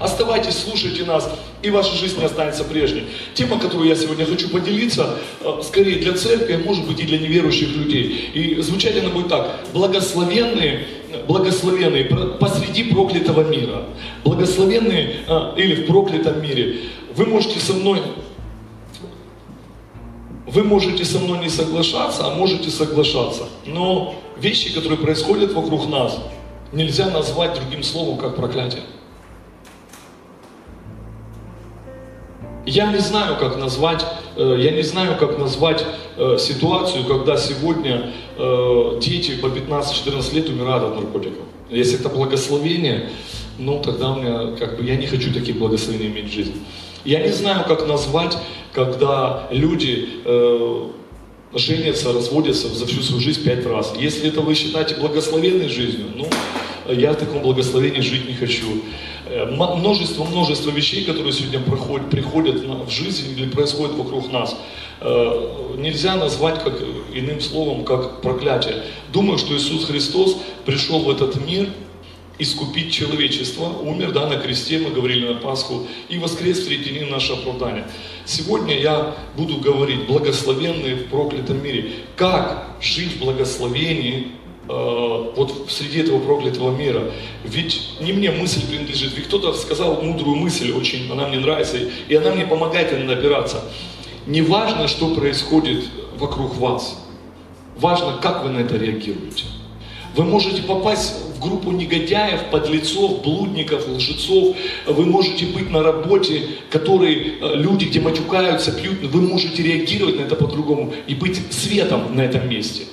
Оставайтесь, слушайте нас, и ваша жизнь не останется прежней. Тема, которую я сегодня хочу поделиться, э, скорее для церкви, а может быть и для неверующих людей. И звучать она будет так. Благословенные, благословенные посреди проклятого мира. Благословенные э, или в проклятом мире. Вы можете со мной вы можете со мной не соглашаться, а можете соглашаться. Но вещи, которые происходят вокруг нас, нельзя назвать другим словом, как проклятие. Я не знаю, как назвать, э, я не знаю, как назвать э, ситуацию, когда сегодня э, дети по 15-14 лет умирают от наркотиков. Если это благословение, ну тогда у меня, как бы, я не хочу таких благословений иметь в жизни. Я не знаю, как назвать, когда люди женятся, разводятся за всю свою жизнь пять раз. Если это вы считаете благословенной жизнью, ну, я в таком благословении жить не хочу. Э, множество, множество вещей, которые сегодня проходят, приходят в жизнь или происходят вокруг нас, э, нельзя назвать как иным словом, как проклятие. Думаю, что Иисус Христос пришел в этот мир искупить человечество, умер да, на кресте, мы говорили на Пасху, и воскрес в день наше оправдание. Сегодня я буду говорить, благословенные в проклятом мире, как жить в благословении, вот среди этого проклятого мира. Ведь не мне мысль принадлежит, ведь кто-то сказал мудрую мысль, очень она мне нравится, и она мне помогает иногда опираться. Не важно, что происходит вокруг вас, важно, как вы на это реагируете. Вы можете попасть в группу негодяев, подлецов, блудников, лжецов. Вы можете быть на работе, которые э, люди, где матюкаются, пьют. Вы можете реагировать на это по-другому и быть светом на этом месте.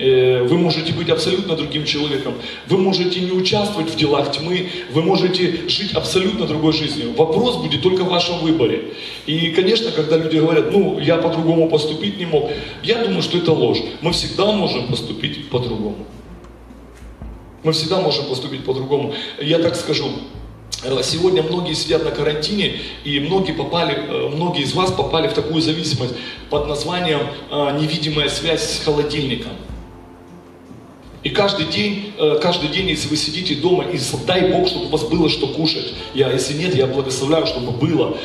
Э, вы можете быть абсолютно другим человеком. Вы можете не участвовать в делах тьмы. Вы можете жить абсолютно другой жизнью. Вопрос будет только в вашем выборе. И, конечно, когда люди говорят, ну, я по-другому поступить не мог, я думаю, что это ложь. Мы всегда можем поступить по-другому. Мы всегда можем поступить по-другому. Я так скажу, Сегодня многие сидят на карантине, и многие, попали, э, многие из вас попали в такую зависимость под названием э, «невидимая связь с холодильником». И каждый день, каждый день, если вы сидите дома, и дай Бог, чтобы у вас было что кушать. Я, если нет, я благословляю, чтобы было.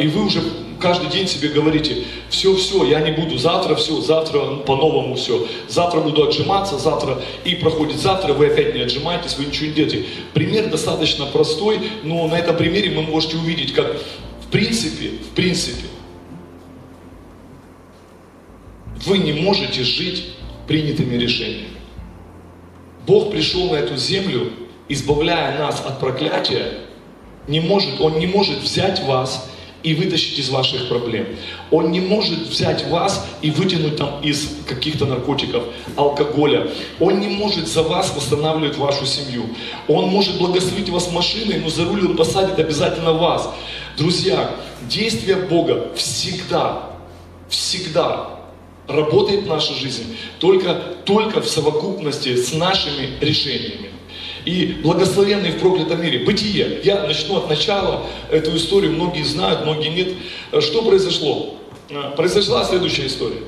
И вы уже каждый день себе говорите, все, все, я не буду, завтра все, завтра по-новому все, завтра буду отжиматься, завтра, и проходит завтра, вы опять не отжимаетесь, вы ничего не делаете. Пример достаточно простой, но на этом примере вы можете увидеть, как в принципе, в принципе, вы не можете жить принятыми решениями. Бог пришел на эту землю, избавляя нас от проклятия, не может, Он не может взять вас и вытащить из ваших проблем. Он не может взять вас и вытянуть там из каких-то наркотиков, алкоголя. Он не может за вас восстанавливать вашу семью. Он может благословить вас машиной, но за руль он посадит обязательно вас. Друзья, действие Бога всегда, всегда работает в нашей жизни только, только в совокупности с нашими решениями и благословенный в проклятом мире. Бытие. Я начну от начала эту историю, многие знают, многие нет. Что произошло? А, произошла следующая история.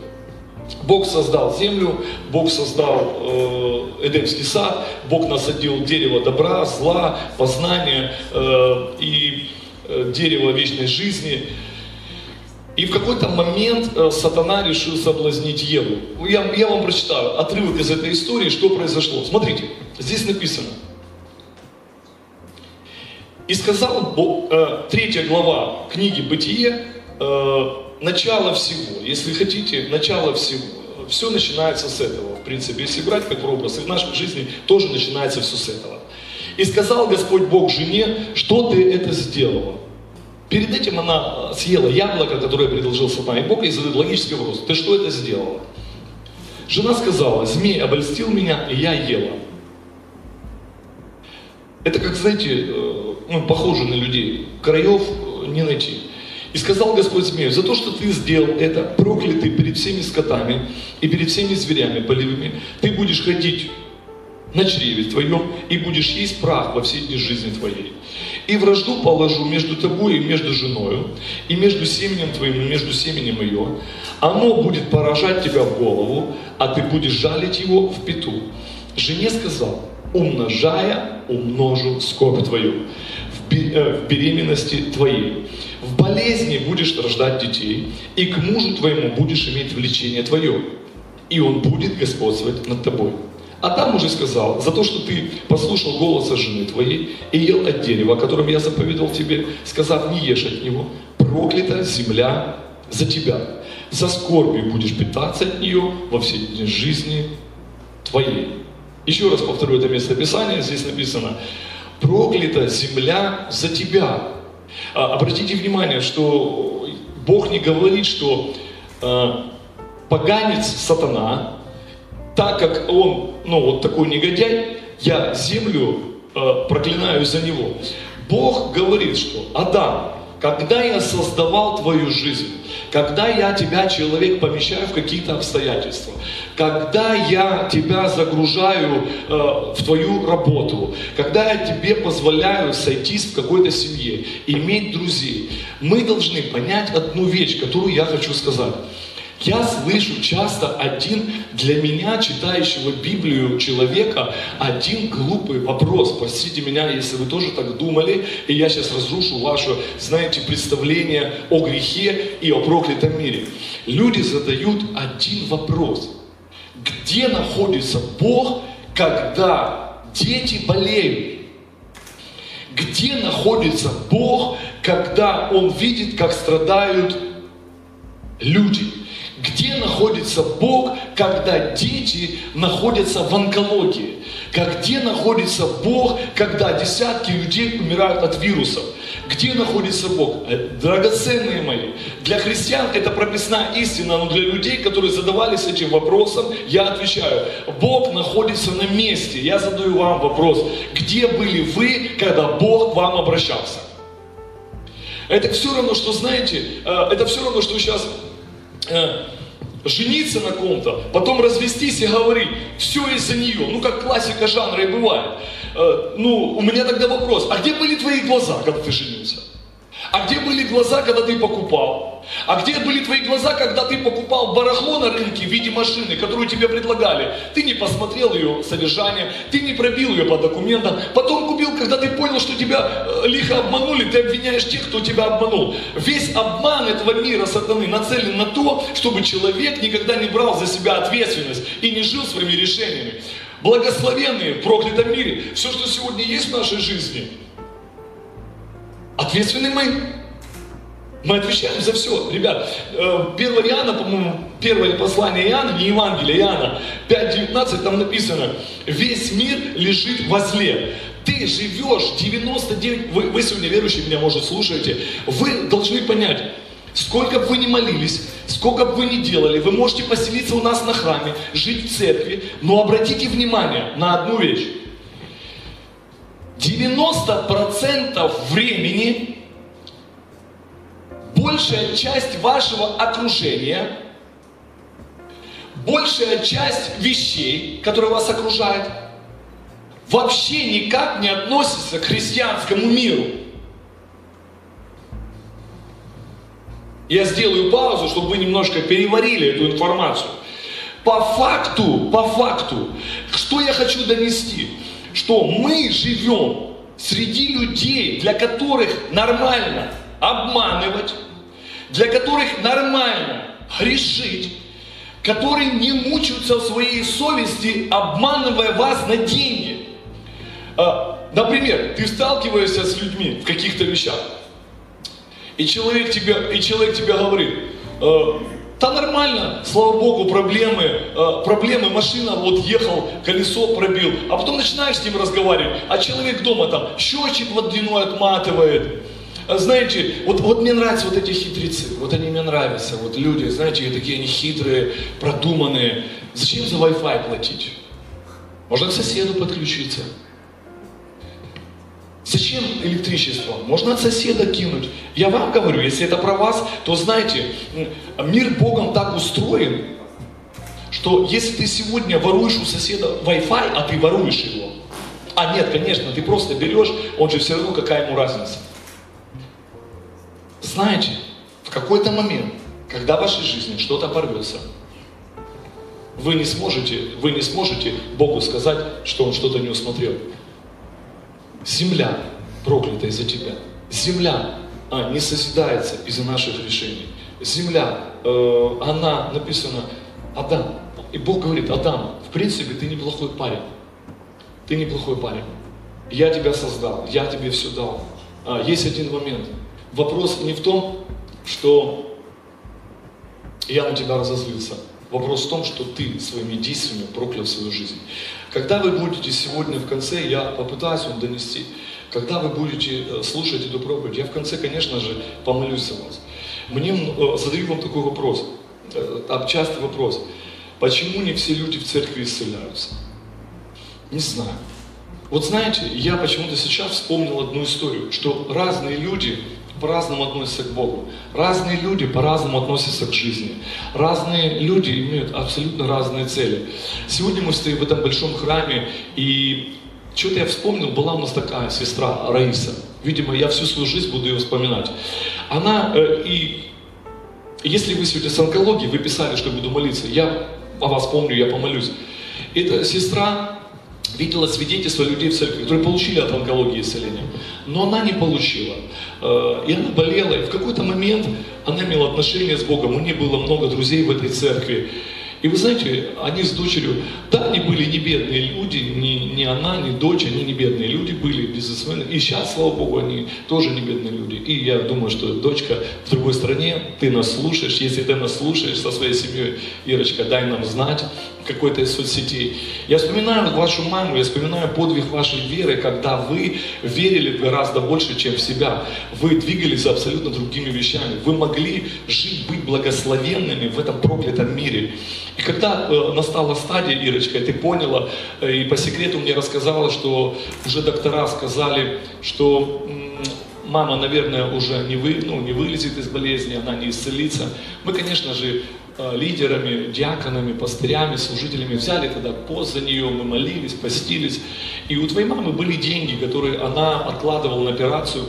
Бог создал землю, Бог создал э, Эдемский сад, Бог насадил дерево добра, зла, познания э, и э, дерево вечной жизни. И в какой-то момент э, сатана решил соблазнить Еву. Я, я вам прочитаю отрывок из этой истории, что произошло. Смотрите, здесь написано – и сказал Бог, э, третья глава книги Бытие, э, начало всего, если хотите, начало всего. Все начинается с этого, в принципе. Если брать как образ, и в нашей жизни тоже начинается все с этого. И сказал Господь Бог жене, что ты это сделала. Перед этим она съела яблоко, которое предложил сатана. И Бог ей задает логический вопрос. Ты что это сделала? Жена сказала, змей обольстил меня, и я ела. Это как, знаете, э, ну, похоже на людей. Краев э, не найти. И сказал Господь змею, за то, что ты сделал это, проклятый перед всеми скотами и перед всеми зверями полевыми, ты будешь ходить на чреве твоем и будешь есть прах во все дни жизни твоей. И вражду положу между тобой и между женою, и между семенем твоим и между семенем ее. Оно будет поражать тебя в голову, а ты будешь жалить его в пету. Жене сказал, умножая, умножу скорбь твою в, э, беременности твоей. В болезни будешь рождать детей, и к мужу твоему будешь иметь влечение твое, и он будет господствовать над тобой. Адам уже сказал, за то, что ты послушал голоса жены твоей и ел от дерева, о котором я заповедовал тебе, сказав, не ешь от него, проклята земля за тебя. За скорбью будешь питаться от нее во все дни жизни твоей. Еще раз повторю это место Писания, здесь написано, проклята земля за тебя. А, Обратите внимание, что Бог не говорит, что э, поганец сатана, так как он, ну вот такой негодяй, я землю э, проклинаю за него. Бог говорит, что Адам, когда я создавал твою жизнь, когда я тебя, человек, помещаю в какие-то обстоятельства, когда я тебя загружаю э, в твою работу, когда я тебе позволяю сойтись в какой-то семье, иметь друзей, мы должны понять одну вещь, которую я хочу сказать. Я слышу часто один для меня, читающего Библию человека, один глупый вопрос. Простите меня, если вы тоже так думали, и я сейчас разрушу ваше, знаете, представление о грехе и о проклятом мире. Люди задают один вопрос. Где находится Бог, когда дети болеют? Где находится Бог, когда Он видит, как страдают люди? Где находится Бог, когда дети находятся в онкологии? Где находится Бог, когда десятки людей умирают от вирусов? Где находится Бог? Э, Драгоценные мои, для христиан это прописная истина, но для людей, которые задавались этим вопросом, я отвечаю, Бог находится на месте. Я задаю вам вопрос, где были вы, когда Бог к вам обращался? Это все равно, что, знаете, э, это все равно, что сейчас э, жениться на ком-то, потом развестись и говорить, все из-за нее. Ну, как классика жанра и бывает. Э, ну, у меня тогда вопрос, а где были твои глаза, когда ты женился? А где были глаза, когда ты покупал? А где были твои глаза, когда ты покупал барахло на рынке в виде машины, которую тебе предлагали? Ты не посмотрел ее содержание, ты не пробил ее по документам. Потом купил, когда ты понял, что тебя э, лихо обманули, ты обвиняешь тех, кто тебя обманул. Весь обман этого мира сатаны нацелен на то, чтобы человек никогда не брал за себя ответственность и не жил своими решениями. Благословенные в проклятом мире. Все, что сегодня есть в нашей жизни – Ответственны мы. Мы отвечаем за все. Ребят, 1 Иоанна, по-моему, первое послание Иоанна, не Евангелие, Иоанна, 5.19, там написано, весь мир лежит во зле. Ты живешь 99, вы, вы сегодня верующие меня, может, слушаете, вы должны понять, сколько бы вы ни молились, сколько бы вы ни делали, вы можете поселиться у нас на храме, жить в церкви, но обратите внимание на одну вещь. 90% времени большая часть вашего окружения, большая часть вещей, которые вас окружают, вообще никак не относится к христианскому миру. Я сделаю паузу, чтобы вы немножко переварили эту информацию. По факту, по факту, что я хочу донести? Что мы живем среди людей, для которых нормально обманывать, для которых нормально грешить, которые не мучаются в своей совести, обманывая вас на деньги. А, например, ты сталкиваешься с людьми в каких-то вещах, и человек тебе, и человек тебе говорит, «Э, да нормально, слава богу, проблемы, э, проблемы, машина, вот ехал, колесо пробил, а потом начинаешь с ним разговаривать, а человек дома там счетчик вот длиной отматывает. А знаете, вот, вот мне нравятся вот эти хитрецы, вот они мне нравятся, вот люди, знаете, такие они хитрые, продуманные. Зачем за Wi-Fi платить? Можно к соседу подключиться. Зачем электричество? Можно от соседа кинуть. Я вам говорю, если это про вас, то знаете, мир Богом так устроен, что если ты сегодня воруешь у соседа Wi-Fi, а ты воруешь его, а нет, конечно, ты просто берешь, он же все равно, какая ему разница. Знаете, в какой-то момент, когда в вашей жизни что-то порвется, вы не сможете, вы не сможете Богу сказать, что Он что-то не усмотрел. Земля проклята из-за тебя. Земля а, не созидается из-за наших решений. Земля, э, она написана Адам. И Бог говорит, Адам, в принципе, ты неплохой парень. Ты неплохой парень. Я тебя создал, я тебе все дал. А, есть один момент. Вопрос не в том, что я на тебя разозлился. Вопрос в том, что ты своими действиями проклял свою жизнь. Когда вы будете сегодня в конце, я попытаюсь вам донести, когда вы будете э, слушать эту проповедь, я в конце, конечно же, помолюсь за вас. Мне э, задаю вам такой вопрос, э, частый вопрос. Почему не все люди в церкви исцеляются? Не знаю. Вот знаете, я почему-то сейчас вспомнил одну историю, что разные люди по-разному относятся к Богу. Разные люди по-разному относятся к жизни. Разные люди имеют абсолютно разные цели. Сегодня мы стоим в этом большом храме, и что-то я вспомнил, была у нас такая сестра Раиса. Видимо, я всю свою жизнь буду ее вспоминать. Она, э, и если вы сегодня с онкологией, вы писали, что буду молиться, я о вас помню, я помолюсь. Эта сестра видела свидетельства людей в церкви, которые получили от онкологии исцеление, но она не получила. Э, и она болела, и в какой-то момент она имела отношения с Богом, у нее было много друзей в этой церкви. И вы знаете, они с дочерью, да, они были не бедные люди, ни, ни она, ни дочь, они не бедные люди были, бизнесмены. И сейчас, слава Богу, они тоже не бедные люди. И я думаю, что дочка в другой стране, ты нас слушаешь, если ты нас слушаешь со своей семьей, Ирочка, дай нам знать какой-то из соцсетей. Я вспоминаю вашу маму, я вспоминаю подвиг вашей веры, когда вы верили гораздо больше, чем в себя. Вы двигались абсолютно другими вещами. Вы могли жить, быть благословенными в этом проклятом мире. И когда э, настала стадия, Ирочка, ты поняла, э, и по секрету мне рассказала, что уже доктора сказали, что мама, наверное, уже не, вы, ну, не вылезет из болезни, она не исцелится. Мы, конечно же, э, лидерами, диаконами, пастырями, служителями взяли тогда пост за нее, мы молились, постились. И у твоей мамы были деньги, которые она откладывала на операцию.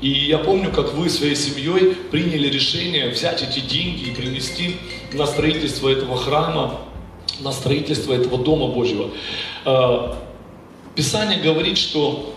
И я помню, как вы своей семьей приняли решение взять эти деньги и принести на строительство этого храма, на строительство этого Дома Божьего. Э, Писание говорит, что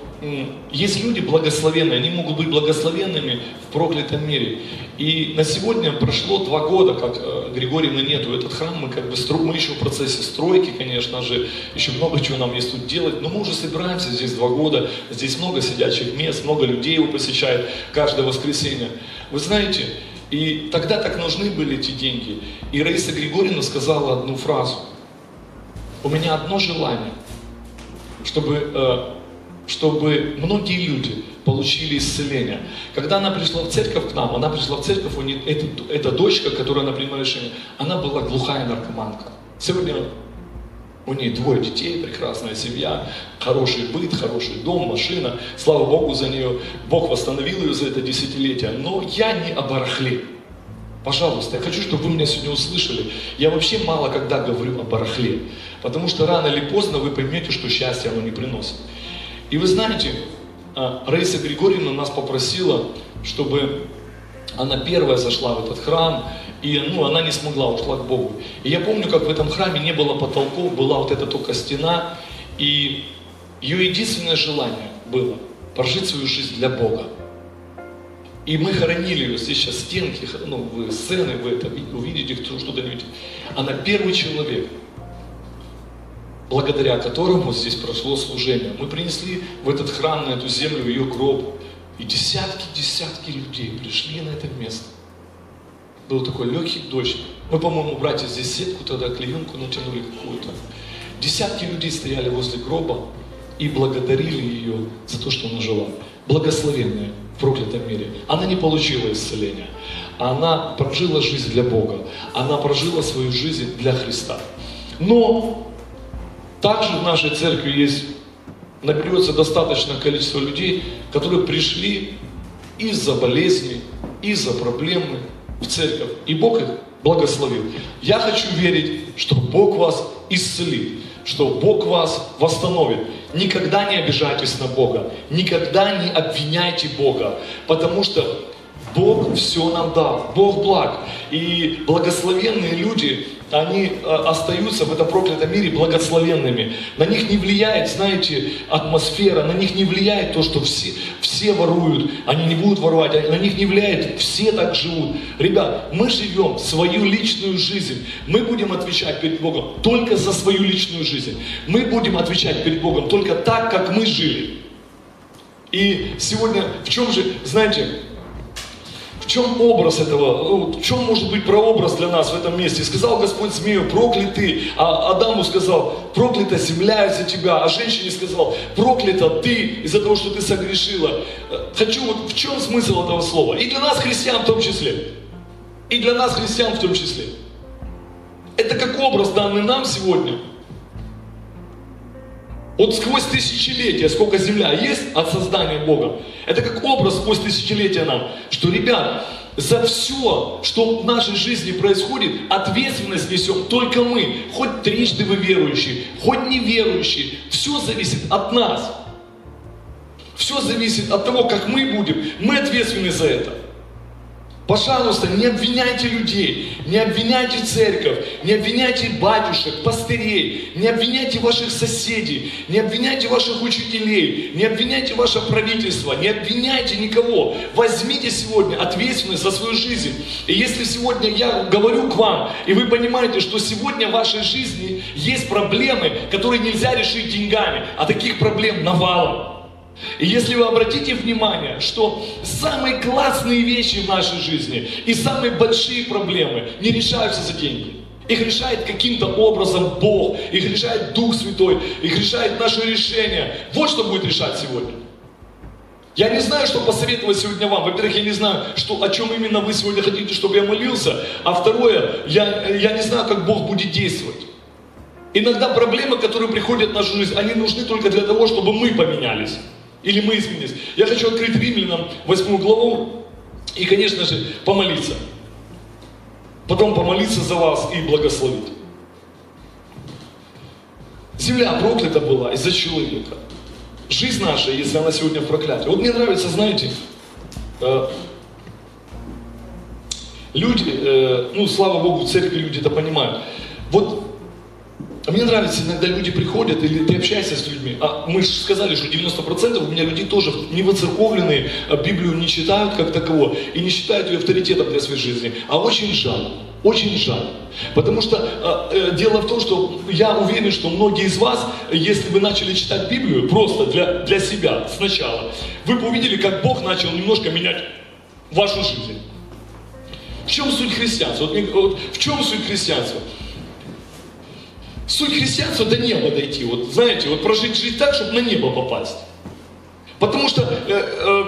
есть люди благословенные, они могут быть благословенными в проклятом мире. И на сегодня прошло два года, как э, Григорьевны нету. Этот храм мы как бы стро... мы еще в процессе стройки, конечно же, еще много чего нам есть тут делать, но мы уже собираемся здесь два года, здесь много сидячих мест, много людей его посещает каждое воскресенье. Вы знаете, и тогда так нужны были эти деньги. И Раиса Григорьевна сказала одну фразу. У меня одно желание, чтобы э, чтобы многие люди получили исцеление. Когда она пришла в церковь к нам, она пришла в церковь, у нее, эта, эта дочка, которая она принимала решение, она была глухая наркоманка. Сегодня у нее двое детей, прекрасная семья, хороший быт, хороший дом, машина. Слава Богу за нее. Бог восстановил ее за это десятилетие. Но я не о барахле. Пожалуйста, я хочу, чтобы вы меня сегодня услышали. Я вообще мало когда говорю о барахле. Потому что рано или поздно вы поймете, что счастье оно не приносит. И вы знаете, а, Раиса Григорьевна нас попросила, чтобы она первая зашла в этот храм, и ну, она не смогла, ушла к Богу. И я помню, как в этом храме не было потолков, была вот эта только стена, и ее единственное желание было прожить свою жизнь для Бога. И мы хоронили ее, здесь сейчас стенки, ну, вы сцены, вы это увидите, кто что-то видите. Она первый человек, благодаря которому здесь прошло служение. Мы принесли в этот храм, на эту землю ее гроб. И десятки-десятки людей пришли на это место. Был такой легкий дождь. Мы, по-моему, братья, здесь сетку тогда, клеенку натянули какую-то. Десятки людей стояли возле гроба и благодарили ее за то, что она жила. Благословенная в проклятом мире. Она не получила исцеления. Она прожила жизнь для Бога. Она прожила свою жизнь для Христа. Но также в нашей церкви есть, наберется достаточное количество людей, которые пришли из-за болезни, из-за проблемы в церковь. И Бог их благословил. Я хочу верить, что Бог вас исцелит, что Бог вас восстановит. Никогда не обижайтесь на Бога, никогда не обвиняйте Бога, потому что Бог все нам дал. Бог благ. И благословенные люди, они э, остаются в этом проклятом мире благословенными. На них не влияет, знаете, атмосфера, на них не влияет то, что все, все воруют, они не будут воровать, на них не влияет, все так живут. Ребят, мы живем свою личную жизнь, мы будем отвечать перед Богом только за свою личную жизнь. Мы будем отвечать перед Богом только так, как мы жили. И сегодня в чем же, знаете, в чем образ этого? Ну, в чем может быть прообраз для нас в этом месте? Сказал Господь змею, проклятый, а Адаму сказал, проклята земля из-за тебя, а женщине сказал, проклята ты из-за того, что ты согрешила. Хочу, вот в чем смысл этого слова? И для нас, христиан в том числе. И для нас, христиан в том числе. Это как образ данный нам сегодня – вот сквозь тысячелетия, сколько земля есть от создания Бога, это как образ сквозь тысячелетия нам, что, ребят, за все, что в нашей жизни происходит, ответственность несем только мы. Хоть трижды вы верующие, хоть неверующие. Все зависит от нас. Все зависит от того, как мы будем. Мы ответственны за это. Пожалуйста, не обвиняйте людей, не обвиняйте церковь, не обвиняйте батюшек, пастырей, не обвиняйте ваших соседей, не обвиняйте ваших учителей, не обвиняйте ваше правительство, не обвиняйте никого. Возьмите сегодня ответственность за свою жизнь. И если сегодня я говорю к вам, и вы понимаете, что сегодня в вашей жизни есть проблемы, которые нельзя решить деньгами, а таких проблем навалом. И если вы обратите внимание, что самые классные вещи в нашей жизни и самые большие проблемы не решаются за деньги. Их решает каким-то образом Бог, их решает Дух Святой, их решает наше решение. Вот что будет решать сегодня. Я не знаю, что посоветовать сегодня вам. Во-первых, я не знаю, что, о чем именно вы сегодня хотите, чтобы я молился. А второе, я, я не знаю, как Бог будет действовать. Иногда проблемы, которые приходят в нашу жизнь, они нужны только для того, чтобы мы поменялись. Или мы изменились. Я хочу открыть Римлянам 8 главу и, конечно же, помолиться. Потом помолиться за вас и благословить. Земля проклята была из-за человека. Жизнь наша, если она сегодня в проклятии. Вот мне нравится, знаете, э, люди, э, ну, слава Богу, в церкви люди это понимают. Вот а мне нравится, иногда люди приходят, или ты общаешься с людьми, а мы же сказали, что 90% у меня людей тоже не воцерковленные, а Библию не читают как таково, и не считают ее авторитетом для своей жизни. А очень жаль, очень жаль. Потому что э, э, дело в том, что я уверен, что многие из вас, если вы начали читать Библию просто для, для себя сначала, вы бы увидели, как Бог начал немножко менять вашу жизнь. В чем суть христианства? Вот, вот, в чем суть христианства? Суть христианства до неба дойти. Вот знаете, вот прожить жизнь так, чтобы на небо попасть. Потому что э, э,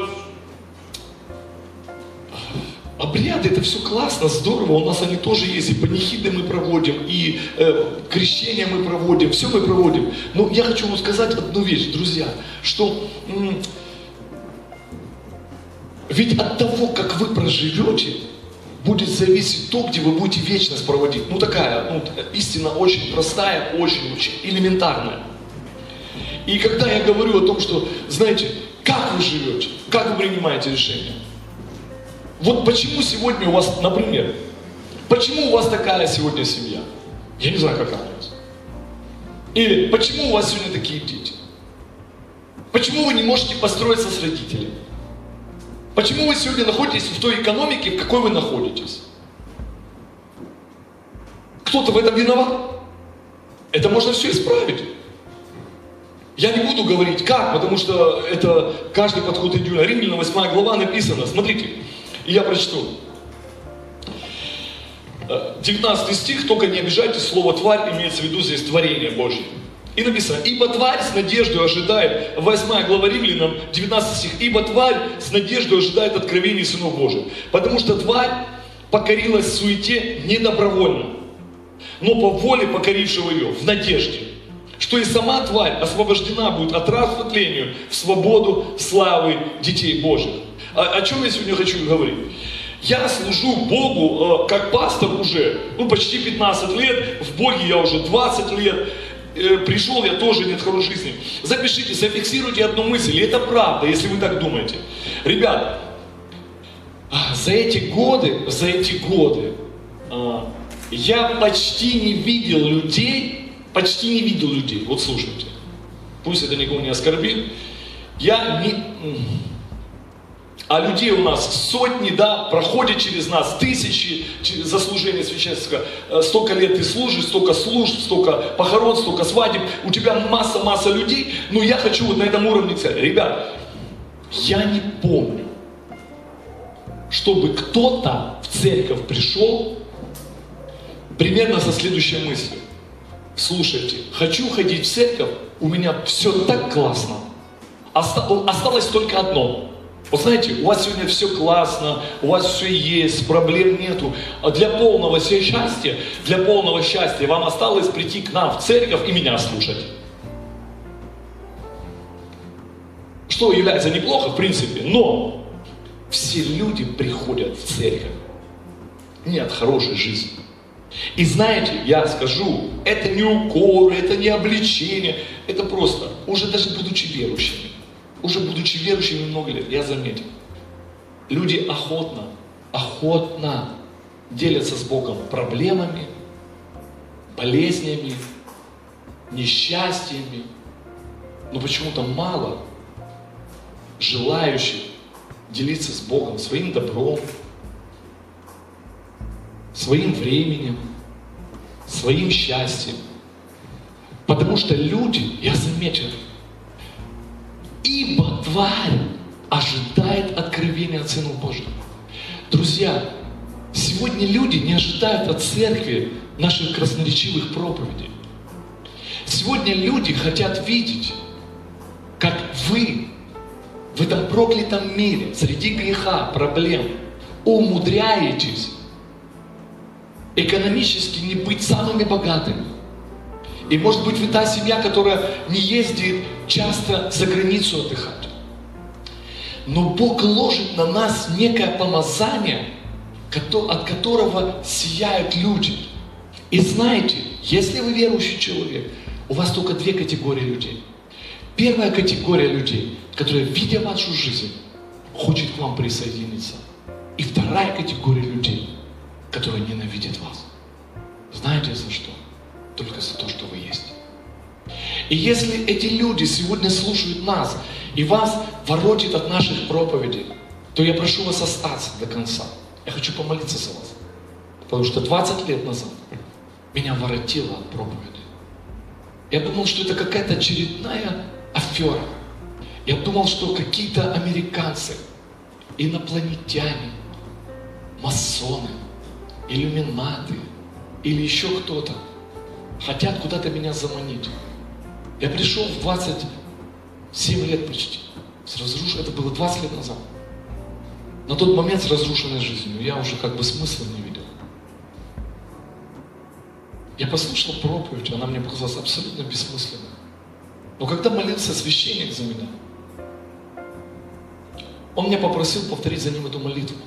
обряды это все классно, здорово, у нас они тоже есть, и панихиды мы проводим, и э, крещения мы проводим, все мы проводим. Но я хочу вам сказать одну вещь, друзья, что м- ведь от того, как вы проживете, будет зависеть то, где вы будете вечность проводить. Ну такая, ну, истина очень простая, очень-очень элементарная. И когда я говорю о том, что, знаете, как вы живете, как вы принимаете решения. Вот почему сегодня у вас, например, почему у вас такая сегодня семья? Я не знаю, какая у вас. Или почему у вас сегодня такие дети? Почему вы не можете построиться с родителями? Почему вы сегодня находитесь в той экономике, в какой вы находитесь? Кто-то в этом виноват? Это можно все исправить. Я не буду говорить как, потому что это каждый подход индивидуально. Римляна 8 глава написано, смотрите, я прочту. 19 стих, только не обижайте, слово тварь имеется в виду здесь творение Божье. И написано, ибо тварь с надеждой ожидает, 8 глава Римлянам, 19 стих, ибо тварь с надеждой ожидает откровений сынов Божьих. Потому что тварь покорилась суете не добровольно, но по воле покорившего ее, в надежде, что и сама тварь освобождена будет от растления в свободу славы детей Божьих. О, о чем я сегодня хочу говорить? Я служу Богу э, как пастор уже, ну, почти 15 лет, в Боге я уже 20 лет, Э, пришел я тоже нет хорошей жизни. Запишите, зафиксируйте одну мысль, и это правда, если вы так думаете. Ребят, за эти годы, за эти годы а, я почти не видел людей, почти не видел людей. Вот слушайте, пусть это никого не оскорбит. Я не... А людей у нас сотни, да, проходят через нас, тысячи за служение священника. Э, столько лет ты служишь, столько служб, столько похорон, столько свадеб. У тебя масса-масса людей. Но я хочу вот на этом уровне церкви. Ребят, я не помню, чтобы кто-то в церковь пришел примерно со следующей мыслью. Слушайте, хочу ходить в церковь, у меня все так классно. Осталось только одно. Вот знаете, у вас сегодня все классно, у вас все есть, проблем нету. А для полного счастья, для полного счастья вам осталось прийти к нам в церковь и меня слушать. Что является неплохо, в принципе, но все люди приходят в церковь не от хорошей жизни. И знаете, я скажу, это не укор, это не обличение, это просто, уже даже будучи верующими, уже будучи верующими много лет, я заметил, люди охотно, охотно делятся с Богом проблемами, болезнями, несчастьями, но почему-то мало желающих делиться с Богом своим добром, своим временем, своим счастьем. Потому что люди, я заметил, ибо тварь ожидает откровения от Сына Божьего. Друзья, сегодня люди не ожидают от церкви наших красноречивых проповедей. Сегодня люди хотят видеть, как вы в этом проклятом мире, среди греха, проблем, умудряетесь экономически не быть самыми богатыми. И может быть вы та семья, которая не ездит часто за границу отдыхать. Но Бог ложит на нас некое помазание, от которого сияют люди. И знаете, если вы верующий человек, у вас только две категории людей. Первая категория людей, которая, видя вашу жизнь, хочет к вам присоединиться. И вторая категория людей, которые ненавидят вас. Знаете за что? Только за то, что вы есть. И если эти люди сегодня слушают нас, и вас воротит от наших проповедей, то я прошу вас остаться до конца. Я хочу помолиться за вас. Потому что 20 лет назад меня воротило от проповеди. Я думал, что это какая-то очередная афера. Я думал, что какие-то американцы, инопланетяне, масоны, иллюминаты или еще кто-то хотят куда-то меня заманить. Я пришел в 27 лет почти. С разруш... Это было 20 лет назад. На тот момент с разрушенной жизнью. Я уже как бы смысла не видел. Я послушал проповедь, она мне показалась абсолютно бессмысленной. Но когда молился священник за меня, он меня попросил повторить за ним эту молитву.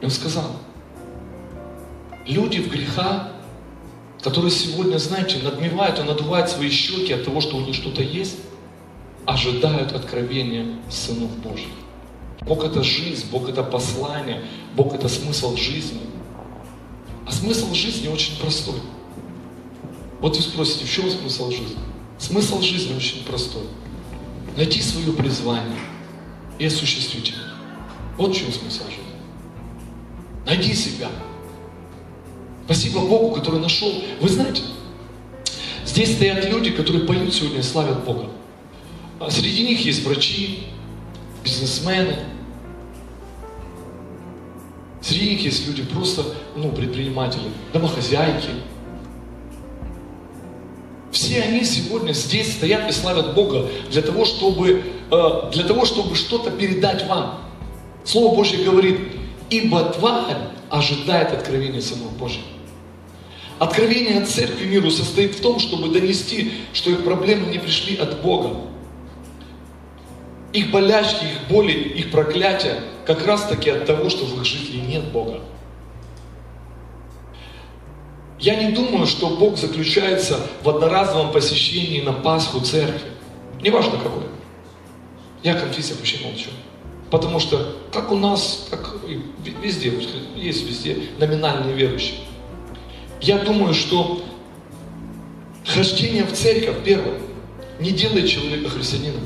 И он сказал, люди в греха, которые сегодня, знаете, надмевают и надувают свои щеки от того, что у них что-то есть, ожидают откровения сынов Божьих. Бог это жизнь, Бог это послание, Бог это смысл жизни. А смысл жизни очень простой. Вот вы спросите, в чем смысл жизни? Смысл жизни очень простой. Найти свое призвание и осуществить его. Вот в чем смысл жизни. Найди себя. Спасибо Богу, который нашел. Вы знаете, здесь стоят люди, которые поют сегодня и славят Бога. А среди них есть врачи, бизнесмены. Среди них есть люди просто, ну, предприниматели, домохозяйки, все они сегодня здесь стоят и славят Бога для того, чтобы, э, для того, чтобы что-то передать вам. Слово Божье говорит, ибо тварь ожидает откровения Сынов Божьих. Откровение от церкви миру состоит в том, чтобы донести, что их проблемы не пришли от Бога. Их болячки, их боли, их проклятия как раз таки от того, что в их жизни нет Бога. Я не думаю, что Бог заключается в одноразовом посещении на Пасху церкви. Неважно какой. Я конфессия вообще молчу. Потому что, как у нас, как везде, есть везде номинальные верующие. Я думаю, что хождение в церковь, первое, не делает человека христианином.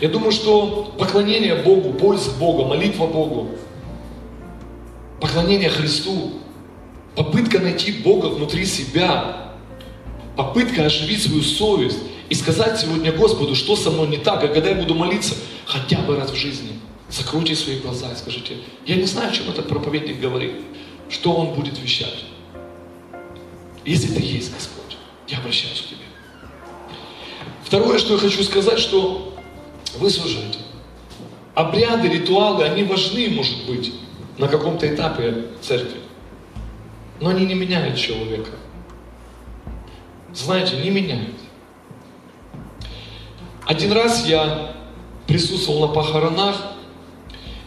Я думаю, что поклонение Богу, поиск Бога, молитва Богу, поклонение Христу, попытка найти Бога внутри себя, попытка оживить свою совесть и сказать сегодня Господу, что со мной не так, а когда я буду молиться, хотя бы раз в жизни, закройте свои глаза и скажите, я не знаю, о чем этот проповедник говорит, что он будет вещать. Если ты есть Господь, я обращаюсь к тебе. Второе, что я хочу сказать, что вы служите. Обряды, ритуалы, они важны, может быть, на каком-то этапе церкви. Но они не меняют человека. Знаете, не меняют. Один раз я присутствовал на похоронах,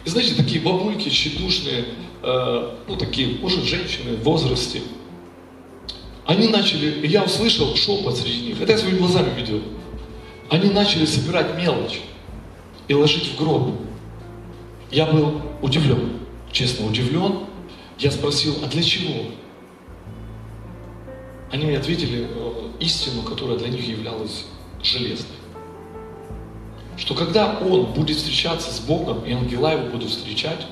и знаете, такие бабульки тщедушные, э, ну такие, может, женщины в возрасте, они начали, я услышал шепот среди них, это я своими глазами видел, они начали собирать мелочь и ложить в гроб. Я был удивлен, честно удивлен. Я спросил, а для чего? Они мне ответили э, истину, которая для них являлась железной. Что когда он будет встречаться с Богом, и ангела его будут встречать,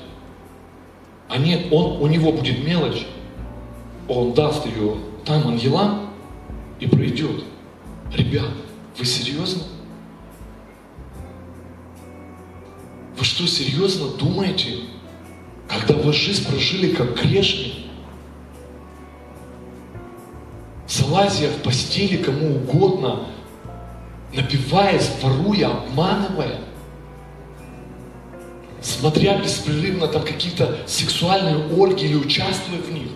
они, он, у него будет мелочь, он даст ее там ангелам и пройдет. Ребят, вы серьезно? Вы что, серьезно думаете, когда вы жизнь прожили как грешник, залазя в постели кому угодно, напиваясь, воруя, обманывая, смотря беспрерывно там какие-то сексуальные оргии или участвуя в них,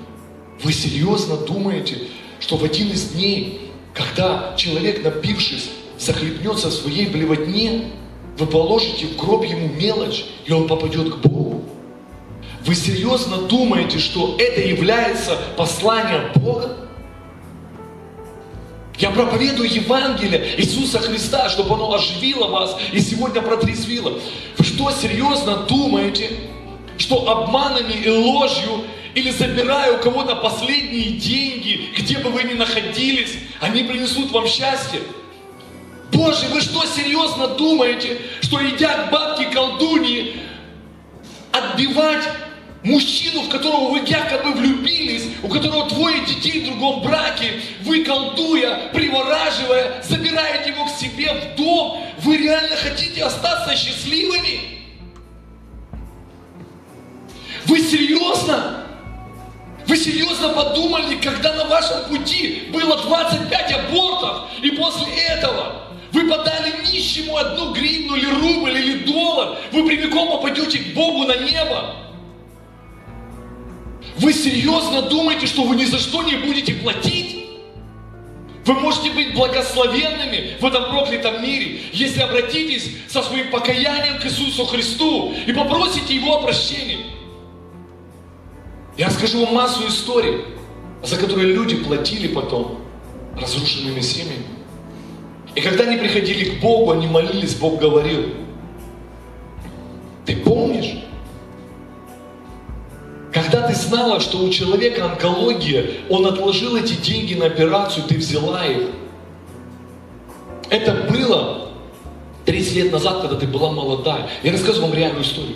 вы серьезно думаете, что в один из дней, когда человек, напившись, захлебнется в своей блевотне, вы положите в гроб ему мелочь, и он попадет к Богу. Вы серьезно думаете, что это является посланием Бога? Я проповедую Евангелие Иисуса Христа, чтобы оно оживило вас и сегодня протрезвило. Вы что, серьезно думаете, что обманами и ложью или забирая у кого-то последние деньги, где бы вы ни находились, они принесут вам счастье? Боже, вы что, серьезно думаете, что едят бабки колдуньи, отбивать мужчину, в которого вы якобы влюбились, у которого двое детей в другом браке, вы колдуя, привораживая, забираете его к себе в дом, вы реально хотите остаться счастливыми? Вы серьезно? Вы серьезно подумали, когда на вашем пути было 25 абортов, и после этого вы подали нищему одну гривну или рубль или доллар. Вы прямиком попадете к Богу на небо. Вы серьезно думаете, что вы ни за что не будете платить? Вы можете быть благословенными в этом проклятом мире, если обратитесь со своим покаянием к Иисусу Христу и попросите Его о прощении. Я расскажу вам массу историй, за которые люди платили потом разрушенными семьями. И когда они приходили к Богу, они молились, Бог говорил, ты помнишь? Когда ты знала, что у человека онкология, он отложил эти деньги на операцию, ты взяла их. Это было 30 лет назад, когда ты была молодая. Я расскажу вам реальную историю.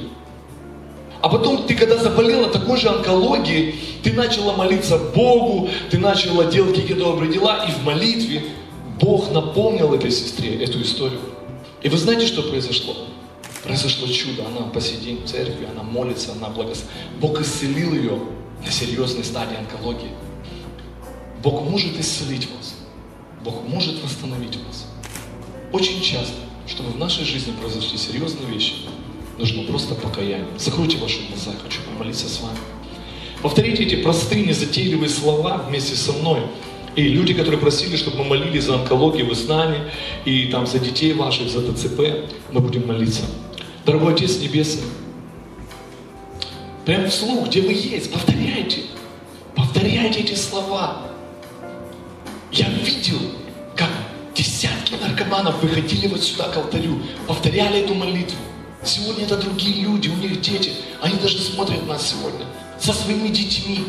А потом ты, когда заболела такой же онкологией, ты начала молиться Богу, ты начала делать какие-то добрые дела, и в молитве Бог напомнил этой сестре эту историю. И вы знаете, что произошло? Произошло чудо. Она по сей день в церкви, она молится, она благословит. Бог исцелил ее на серьезной стадии онкологии. Бог может исцелить вас. Бог может восстановить вас. Очень часто, чтобы в нашей жизни произошли серьезные вещи, нужно просто покаяние. Закройте ваши глаза, я хочу помолиться с вами. Повторите эти простые, незатейливые слова вместе со мной. И люди, которые просили, чтобы мы молились за онкологию, вы с нами, и там за детей ваших, за ДЦП, мы будем молиться. Дорогой Отец Небесный, прямо вслух, где вы есть, повторяйте. Повторяйте эти слова. Я видел, как десятки наркоманов выходили вот сюда к алтарю, повторяли эту молитву. Сегодня это другие люди, у них дети. Они даже смотрят нас сегодня со своими детьми.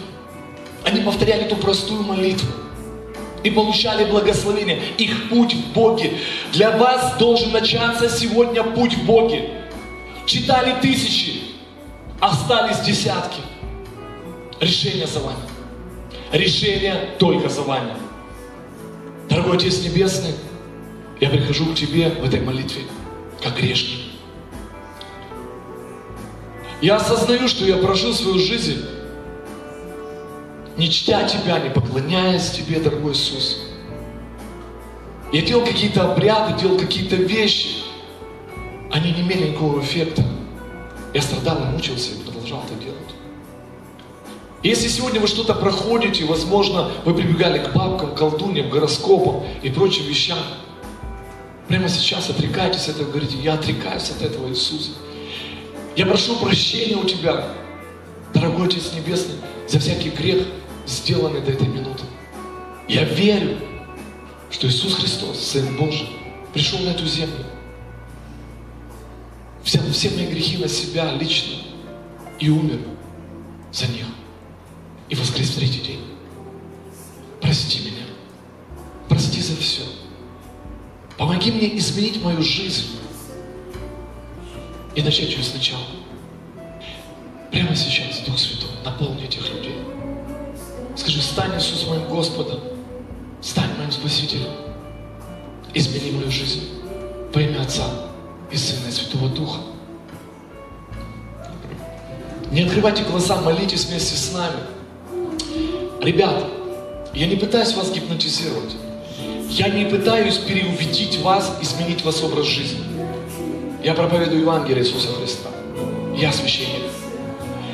Они повторяли ту простую молитву и получали благословение. Их путь в Боге. Для вас должен начаться сегодня путь в Боге. Читали тысячи, остались десятки. Решение за вами. Решение только за вами. Дорогой Отец Небесный, я прихожу к Тебе в этой молитве, как грешник. Я осознаю, что я прожил свою жизнь, не чтя Тебя, не поклоняясь Тебе, дорогой Иисус. Я делал какие-то обряды, делал какие-то вещи. Они не имели никакого эффекта. Я страдал и мучился и продолжал это делать. Если сегодня вы что-то проходите, возможно, вы прибегали к бабкам, колдуньям, гороскопам и прочим вещам, прямо сейчас отрекайтесь от этого, говорите, я отрекаюсь от этого Иисуса. Я прошу прощения у Тебя, дорогой Отец Небесный, за всякий грех, сделанный до этой минуты. Я верю, что Иисус Христос, Сын Божий, пришел на эту землю, взял все мои грехи на себя лично и умер за них. И воскрес в третий день. Прости меня. Прости за все. Помоги мне изменить мою жизнь и начать ее сначала. Прямо сейчас, Дух Святой, наполни этих людей. Скажи, стань Иисус моим Господом, стань моим Спасителем. Измени мою жизнь во имя Отца и Сына и Святого Духа. Не открывайте глаза, молитесь вместе с нами. Ребят, я не пытаюсь вас гипнотизировать. Я не пытаюсь переубедить вас, изменить вас образ жизни. Я проповедую Евангелие Иисуса Христа. Я священник.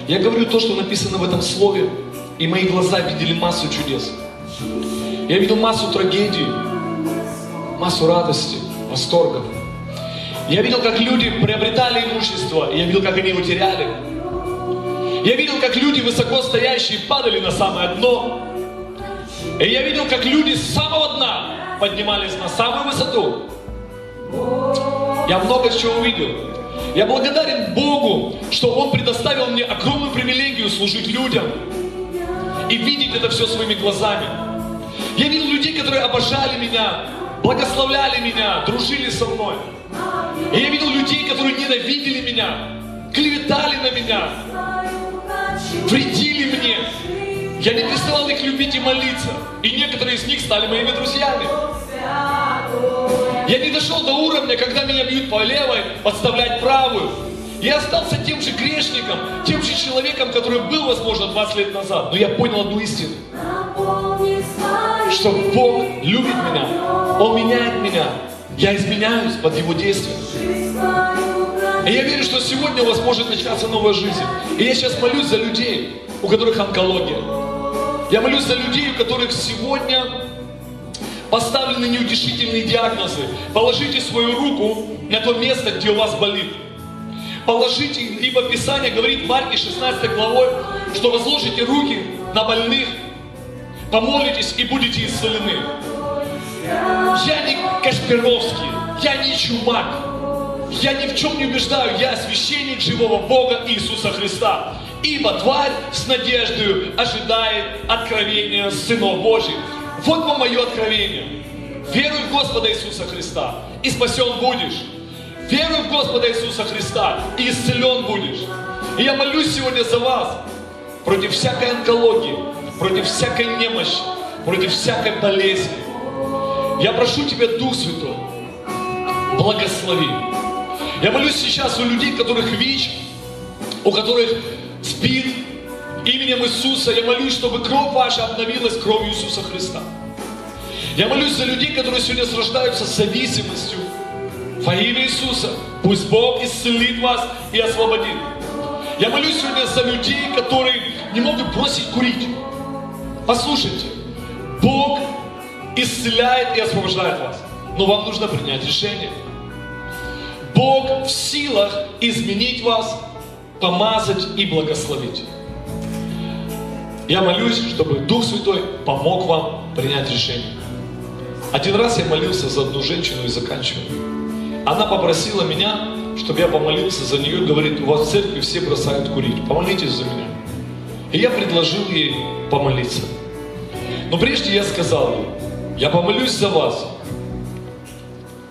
Я говорю то, что написано в этом слове, и мои глаза видели массу чудес. Я видел массу трагедий, массу радости, восторгов. Я видел, как люди приобретали имущество, и я видел, как они его теряли. Я видел, как люди высоко стоящие падали на самое дно. И я видел, как люди с самого дна поднимались на самую высоту. Я много чего увидел. Я благодарен Богу, что Он предоставил мне огромную привилегию служить людям и видеть это все своими глазами. Я видел людей, которые обожали меня, благословляли меня, дружили со мной. И я видел людей, которые ненавидели меня, клеветали на меня, вредили мне. Я не переставал их любить и молиться. И некоторые из них стали моими друзьями. Я не дошел до уровня, когда меня бьют по левой, подставлять правую. Я остался тем же грешником, тем же человеком, который был, возможно, 20 лет назад. Но я понял одну истину. Что Бог любит меня. Он меняет меня. Я изменяюсь под Его действием. И я верю, что сегодня у вас может начаться новая жизнь. И я сейчас молюсь за людей, у которых онкология. Я молюсь за людей, у которых сегодня поставлены неутешительные диагнозы. Положите свою руку на то место, где у вас болит. Положите, ибо Писание говорит в Марке 16 главой, что возложите руки на больных, помолитесь и будете исцелены. Я не Кашпировский, я не чумак, я ни в чем не убеждаю, я священник живого Бога Иисуса Христа. Ибо тварь с надеждой ожидает откровения сынов Божьих. Вот вам мое откровение. Веруй в Господа Иисуса Христа, и спасен будешь. Веруй в Господа Иисуса Христа, и исцелен будешь. И я молюсь сегодня за вас против всякой онкологии, против всякой немощи, против всякой болезни. Я прошу Тебя, Дух Святой, благослови. Я молюсь сейчас у людей, которых ВИЧ, у которых СПИД, именем Иисуса. Я молюсь, чтобы кровь ваша обновилась кровью Иисуса Христа. Я молюсь за людей, которые сегодня сраждаются с зависимостью. Во имя Иисуса, пусть Бог исцелит вас и освободит. Я молюсь сегодня за людей, которые не могут бросить курить. Послушайте, Бог исцеляет и освобождает вас. Но вам нужно принять решение. Бог в силах изменить вас, помазать и благословить. Я молюсь, чтобы Дух Святой помог вам принять решение. Один раз я молился за одну женщину и заканчиваю. Она попросила меня, чтобы я помолился за нее, говорит, у вас в церкви все бросают курить, помолитесь за меня. И я предложил ей помолиться. Но прежде я сказал ей, я помолюсь за вас,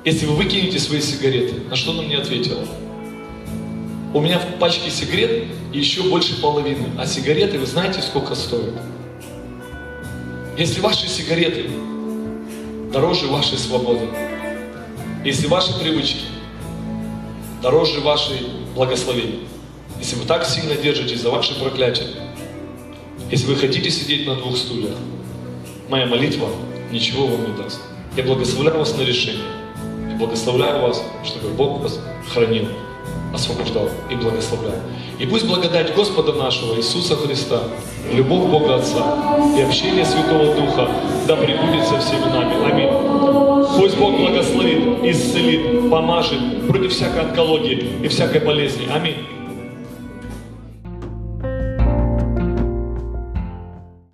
если вы выкинете свои сигареты. На что она мне ответила? У меня в пачке сигарет еще больше половины, а сигареты, вы знаете, сколько стоят? Если ваши сигареты дороже вашей свободы, если ваши привычки дороже вашей благословения, если вы так сильно держитесь за ваши проклятия, если вы хотите сидеть на двух стульях, моя молитва ничего вам не даст. Я благословляю вас на решение. Я благословляю вас, чтобы Бог вас хранил, освобождал и благословлял. И пусть благодать Господа нашего Иисуса Христа, любовь Бога Отца и общение Святого Духа да пребудет со всеми нами. Аминь. Пусть Бог благословит, исцелит, помажет против всякой онкологии и всякой болезни. Аминь.